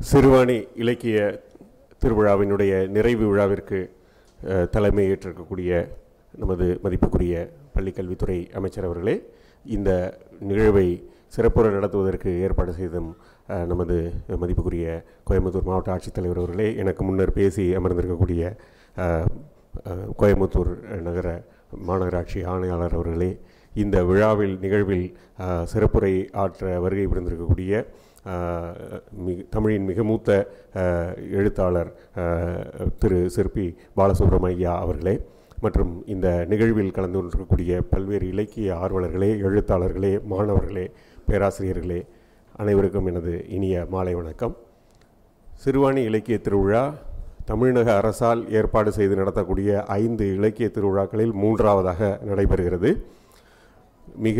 சிறுவாணி இலக்கிய திருவிழாவினுடைய நிறைவு விழாவிற்கு தலைமை ஏற்றிருக்கக்கூடிய நமது மதிப்புக்குரிய பள்ளிக்கல்வித்துறை அமைச்சர் அவர்களே இந்த நிகழ்வை சிறப்புற நடத்துவதற்கு ஏற்பாடு செய்தும் நமது மதிப்புக்குரிய கோயம்புத்தூர் மாவட்ட ஆட்சித்தலைவர் அவர்களே எனக்கு முன்னர் பேசி அமர்ந்திருக்கக்கூடிய கோயம்புத்தூர் நகர மாநகராட்சி ஆணையாளர் அவர்களே இந்த விழாவில் நிகழ்வில் சிறப்புரை ஆற்ற வருகை புரிந்திருக்கக்கூடிய மிக தமிழின் மிக மூத்த எழுத்தாளர் திரு சிற்பி பாலசுப்ரமணியா அவர்களே மற்றும் இந்த நிகழ்வில் கலந்து கொண்டிருக்கக்கூடிய பல்வேறு இலக்கிய ஆர்வலர்களே எழுத்தாளர்களே மாணவர்களே பேராசிரியர்களே அனைவருக்கும் எனது இனிய மாலை வணக்கம். சிறுவாணி இலக்கிய திருவிழா தமிழக அரசால் ஏற்பாடு செய்து நடத்தக்கூடிய ஐந்து இலக்கிய திருவிழாக்களில் மூன்றாவதாக நடைபெறுகிறது. மிக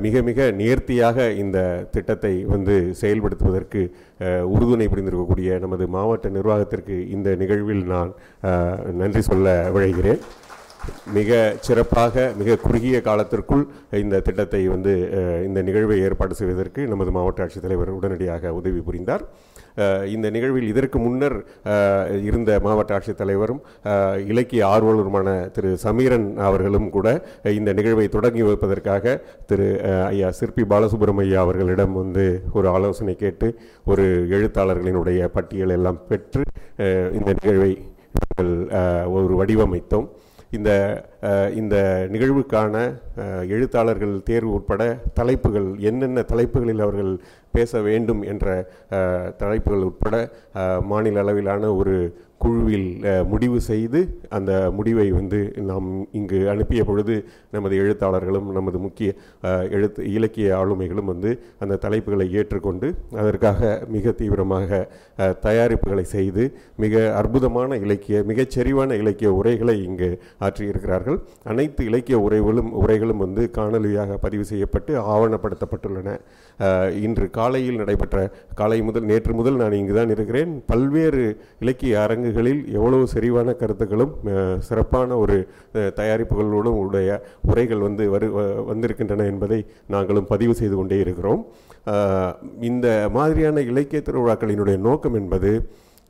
மிக மிக நேர்த்தியாக இந்த திட்டத்தை வந்து செயல்படுத்துவதற்கு உறுதுணை புரிந்திருக்கக்கூடிய நமது மாவட்ட நிர்வாகத்திற்கு இந்த நிகழ்வில் நான் நன்றி சொல்ல விழைகிறேன். மிக சிறப்பாக மிக குறுகிய காலத்திற்குள் இந்த திட்டத்தை வந்து இந்த நிகழ்வை ஏற்பாடு செய்வதற்கு நமது மாவட்ட ஆட்சித்தலைவர் உடனடியாக உதவி புரிந்தார். இந்த நிகழ்வில் இதற்கு முன்னர் இருந்த மாவட்ட ஆட்சித்தலைவரும் இலக்கிய ஆர்வலருமான திரு சமீரன் அவர்களும் கூட இந்த நிகழ்வை தொடங்கி வைப்பதற்காக திரு ஐயா சிற்பி பாலசுப்ரமணியா அவர்களிடம் வந்து ஒரு ஆலோசனை கேட்டு ஒரு எழுத்தாளர்களினுடைய பட்டியல் எல்லாம் பெற்று இந்த நிகழ்வை நாங்கள் ஒரு வடிவமைத்தோம். இந்த இந்த நிகழ்வுக்கான எழுத்தாளர்கள் தேர்வு உட்பட தலைப்புகள் என்னென்ன தலைப்புகளில் அவர்கள் பேச வேண்டும் என்ற தலைப்புகள் உட்பட மாநில அளவிலான ஒரு குழுவில் முடிவு செய்து அந்த முடிவை வந்து நாம் இங்கு அனுப்பிய பொழுது நமது எழுத்தாளர்களும் நமது முக்கிய எழுத்து இலக்கிய ஆளுமைகளும் வந்து அந்த தலைப்புகளை ஏற்றுக்கொண்டு அதற்காக மிக தீவிரமாக தயாரிப்புகளை செய்து மிக அற்புதமான இலக்கிய மிகச்சரிவான இலக்கிய உரைகளை இங்கு ஆற்றியிருக்கிறார்கள். அனைத்து இலக்கிய உரைகளும் உரைகளும் வந்து காணொலியாக பதிவு செய்யப்பட்டு ஆவணப்படுத்தப்பட்டுள்ளன. இன்று காலையில் நடைபெற்ற காலை முதல் நேற்று முதல் நான் இங்கு தான் இருக்கிறேன். பல்வேறு இலக்கிய அரங்கு அரங்குகளில் எவ்வளவு செறிவான கருத்துக்களும் சிறப்பான ஒரு தயாரிப்புகளோடும் உடைய உரைகள் வந்து வரு வ- வந்திருக்கின்றன என்பதை நாங்களும் பதிவு செய்து கொண்டே இருக்கிறோம். இந்த மாதிரியான இலக்கிய திருவிழாக்களினுடைய நோக்கம் என்பது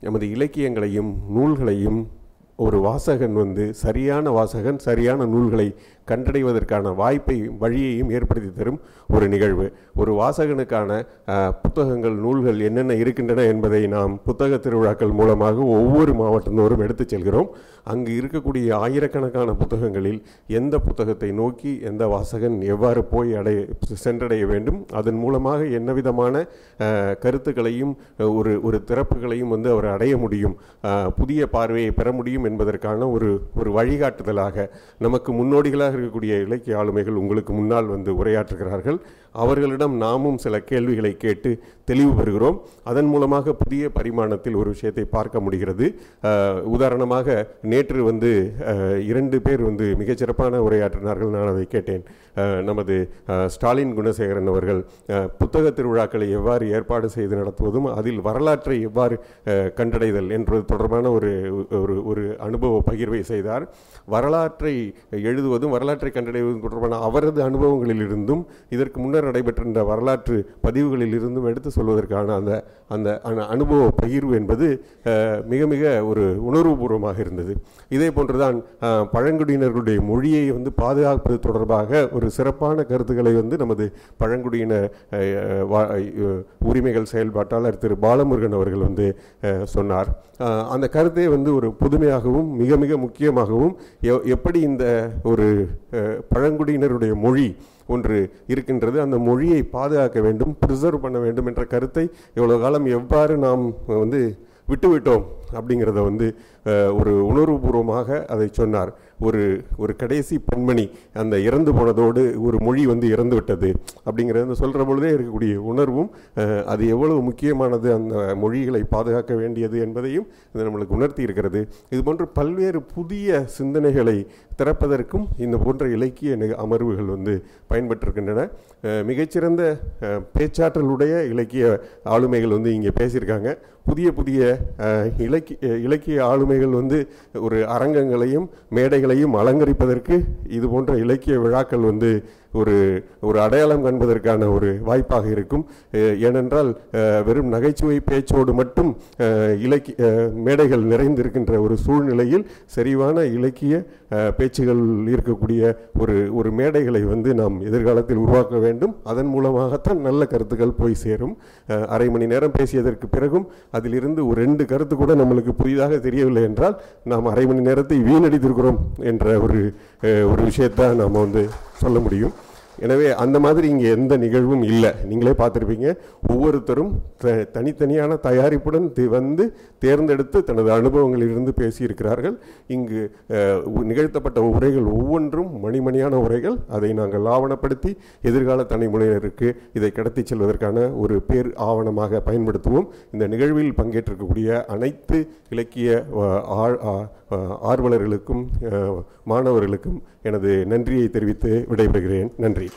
நமது இலக்கியங்களையும் நூல்களையும் ஒரு வாசகன் வந்து சரியான வாசகன் சரியான நூல்களை கண்டடைவதற்கான வாய்ப்பை வழியையும் ஏற்படுத்தி தரும் ஒரு நிகழ்வு. ஒரு வாசகனுக்கான புத்தகங்கள் நூல்கள் என்னென்ன இருக்கின்றன என்பதை நாம் புத்தக திருவிழாக்கள் மூலமாக ஒவ்வொரு மாவட்டந்தோறும் எடுத்துச் செல்கிறோம். அங்கு இருக்கக்கூடிய ஆயிரக்கணக்கான புத்தகங்களில் எந்த புத்தகத்தை நோக்கி எந்த வாசகன் எவ்வாறு போய் அடைய சென்றடைய வேண்டும் அதன் மூலமாக என்ன விதமான கருத்துக்களையும் ஒரு ஒரு திறப்புகளையும் வந்து அவர் அடைய முடியும் புதிய பார்வையை பெற முடியும் என்பதற்கான ஒரு ஒரு வழிகாட்டுதலாக நமக்கு முன்னோடிகளாக இருக்கக்கூடிய இலக்கிய ஆளுமைகள் உங்களுக்கு முன்னால் வந்து உரையாற்றுகிறார்கள். அவர்களிடம் நாமும் சில கேள்விகளை கேட்டு தெளிவு பெறுகிறோம். அதன் மூலமாக புதிய பரிமாணத்தில் ஒரு விஷயத்தை பார்க்க முடிகிறது. உதாரணமாக நேற்று வந்து இரண்டு பேர் வந்து மிகச்சிறப்பான உரையாற்றினார்கள். நான் அதை கேட்டேன். நமது ஸ்டாலின் குணசேகரன் அவர்கள் புத்தக திருவிழாக்களை எவ்வாறு ஏற்பாடு செய்து நடத்துவதும் அதில் வரலாற்றை எவ்வாறு கண்டடைதல் என்பது தொடர்பான ஒரு ஒரு ஒரு அனுபவ பகிர்வை செய்தார். வரலாற்றை எழுதுவதும் வரலாற்றை கண்டடைவதும் தொடர்பான அவரது அனுபவங்களிலிருந்தும் இதற்கு முன்னர் நடைபெற்றிருந்த வரலாற்று பதிவுகளில் இருந்தும் எடுத்து சொல்வதற்கான அந்த அந்த அனு- அனுபவ பகிர்வு என்பது மிக மிக ஒரு உணர்வுபூர்வமாக இருந்தது. இதே போன்றுதான் பழங்குடியினர்களுடைய மொழியை வந்து பாதுகாப்பது தொடர்பாக ஒரு சிறப்பான கருத்துக்களை வந்து நமது பழங்குடியின வா- உரிமைகள் செயல்பாட்டாளர் திரு பாலமுருகன் அவர்கள் வந்து சொன்னார். அந்த கருத்தை வந்து ஒரு புதுமையாகவும் மிக மிக முக்கியமாகவும் எ- எப்படி இந்த ஒரு பழங்குடியினருடைய மொழி ஒன்று இருக்கின்றது அந்த மொழியை பாதுகாக்க வேண்டும் ப்ரிசர்வ் பண்ண வேண்டும் என்ற கருத்தை இவ்வளோ காலம் எவ்வாறு நாம் வந்து விட்டுவிட்டோம் அப்படிங்கிறத வந்து ஒரு உணர்வுபூர்வமாக அதை சொன்னார். ஒரு ஒரு கடைசி பெண்மணி அந்த இறந்து போனதோடு ஒரு மொழி வந்து இறந்து விட்டது அப்படிங்கிறத சொல்கிற பொழுதே இருக்கக்கூடிய உணர்வும் அது எவ்வளவு முக்கியமானது அந்த மொழிகளை பாதுகாக்க வேண்டியது என்பதையும் இது நம்மளுக்கு உணர்த்தி இருக்கிறது. இது போன்று பல்வேறு புதிய சிந்தனைகளை திறப்பதற்கும் இந்த போன்ற இலக்கிய நிக- அமர்வுகள் வந்து பயன்பட்டிருக்கின்றன. மிகச்சிறந்த பேச்சாற்றலுடைய இலக்கிய ஆளுமைகள் வந்து இங்கே பேசியிருக்காங்க. புதிய புதிய இலக்கிய இலக்கிய ஆளுமைகள் வந்து ஒரு அரங்கங்களையும் மேடைகள் மேடைகளையும் அலங்கரிப்பதற்கு இது போன்ற இலக்கிய விழாக்கள் வந்து ஒரு ஒரு அடையாளம் காண்பதற்கான ஒரு வாய்ப்பாக இருக்கும். ஏனென்றால் வெறும் நகைச்சுவை பேச்சோடு மட்டும் இலக்கிய மேடைகள் நிறைந்திருக்கின்ற ஒரு சூழ்நிலையில் செறிவான இலக்கிய பேச்சுகள் இருக்கக்கூடிய ஒரு ஒரு மேடைகளை வந்து நாம் எதிர்காலத்தில் உருவாக்க வேண்டும். அதன் மூலமாகத்தான் நல்ல கருத்துக்கள் போய் சேரும். அரை மணி நேரம் பேசியதற்கு பிறகும் அதிலிருந்து ஒரு ரெண்டு கருத்து கூட நம்மளுக்கு புதிதாக தெரியவில்லை என்றால் நாம் அரை மணி நேரத்தை வீணடித்திருக்கிறோம் என்ற ஒரு ஒரு விஷயத்தை நாம் வந்து சொல்ல முடியும். எனவே அந்த மாதிரி இங்கே எந்த நிகழ்வும் இல்லை. நீங்களே பார்த்துருப்பீங்க. ஒவ்வொருத்தரும் த தனித்தனியான தயாரிப்புடன் வந்து தேர்ந்தெடுத்து தனது அனுபவங்களிலிருந்து பேசியிருக்கிறார்கள். இங்கு நிகழ்த்தப்பட்ட உரைகள் ஒவ்வொன்றும் மணிமணியான உரைகள். அதை நாங்கள் ஆவணப்படுத்தி எதிர்கால தலைமுறையினருக்கு இதை கடத்தி செல்வதற்கான ஒரு பேர் ஆவணமாக பயன்படுத்துவோம். இந்த நிகழ்வில் பங்கேற்றிருக்கக்கூடிய அனைத்து இலக்கிய ஆர்வலர்களுக்கும் மாணவர்களுக்கும் எனது நன்றியை தெரிவித்து விடைபெறுகிறேன். நன்றி.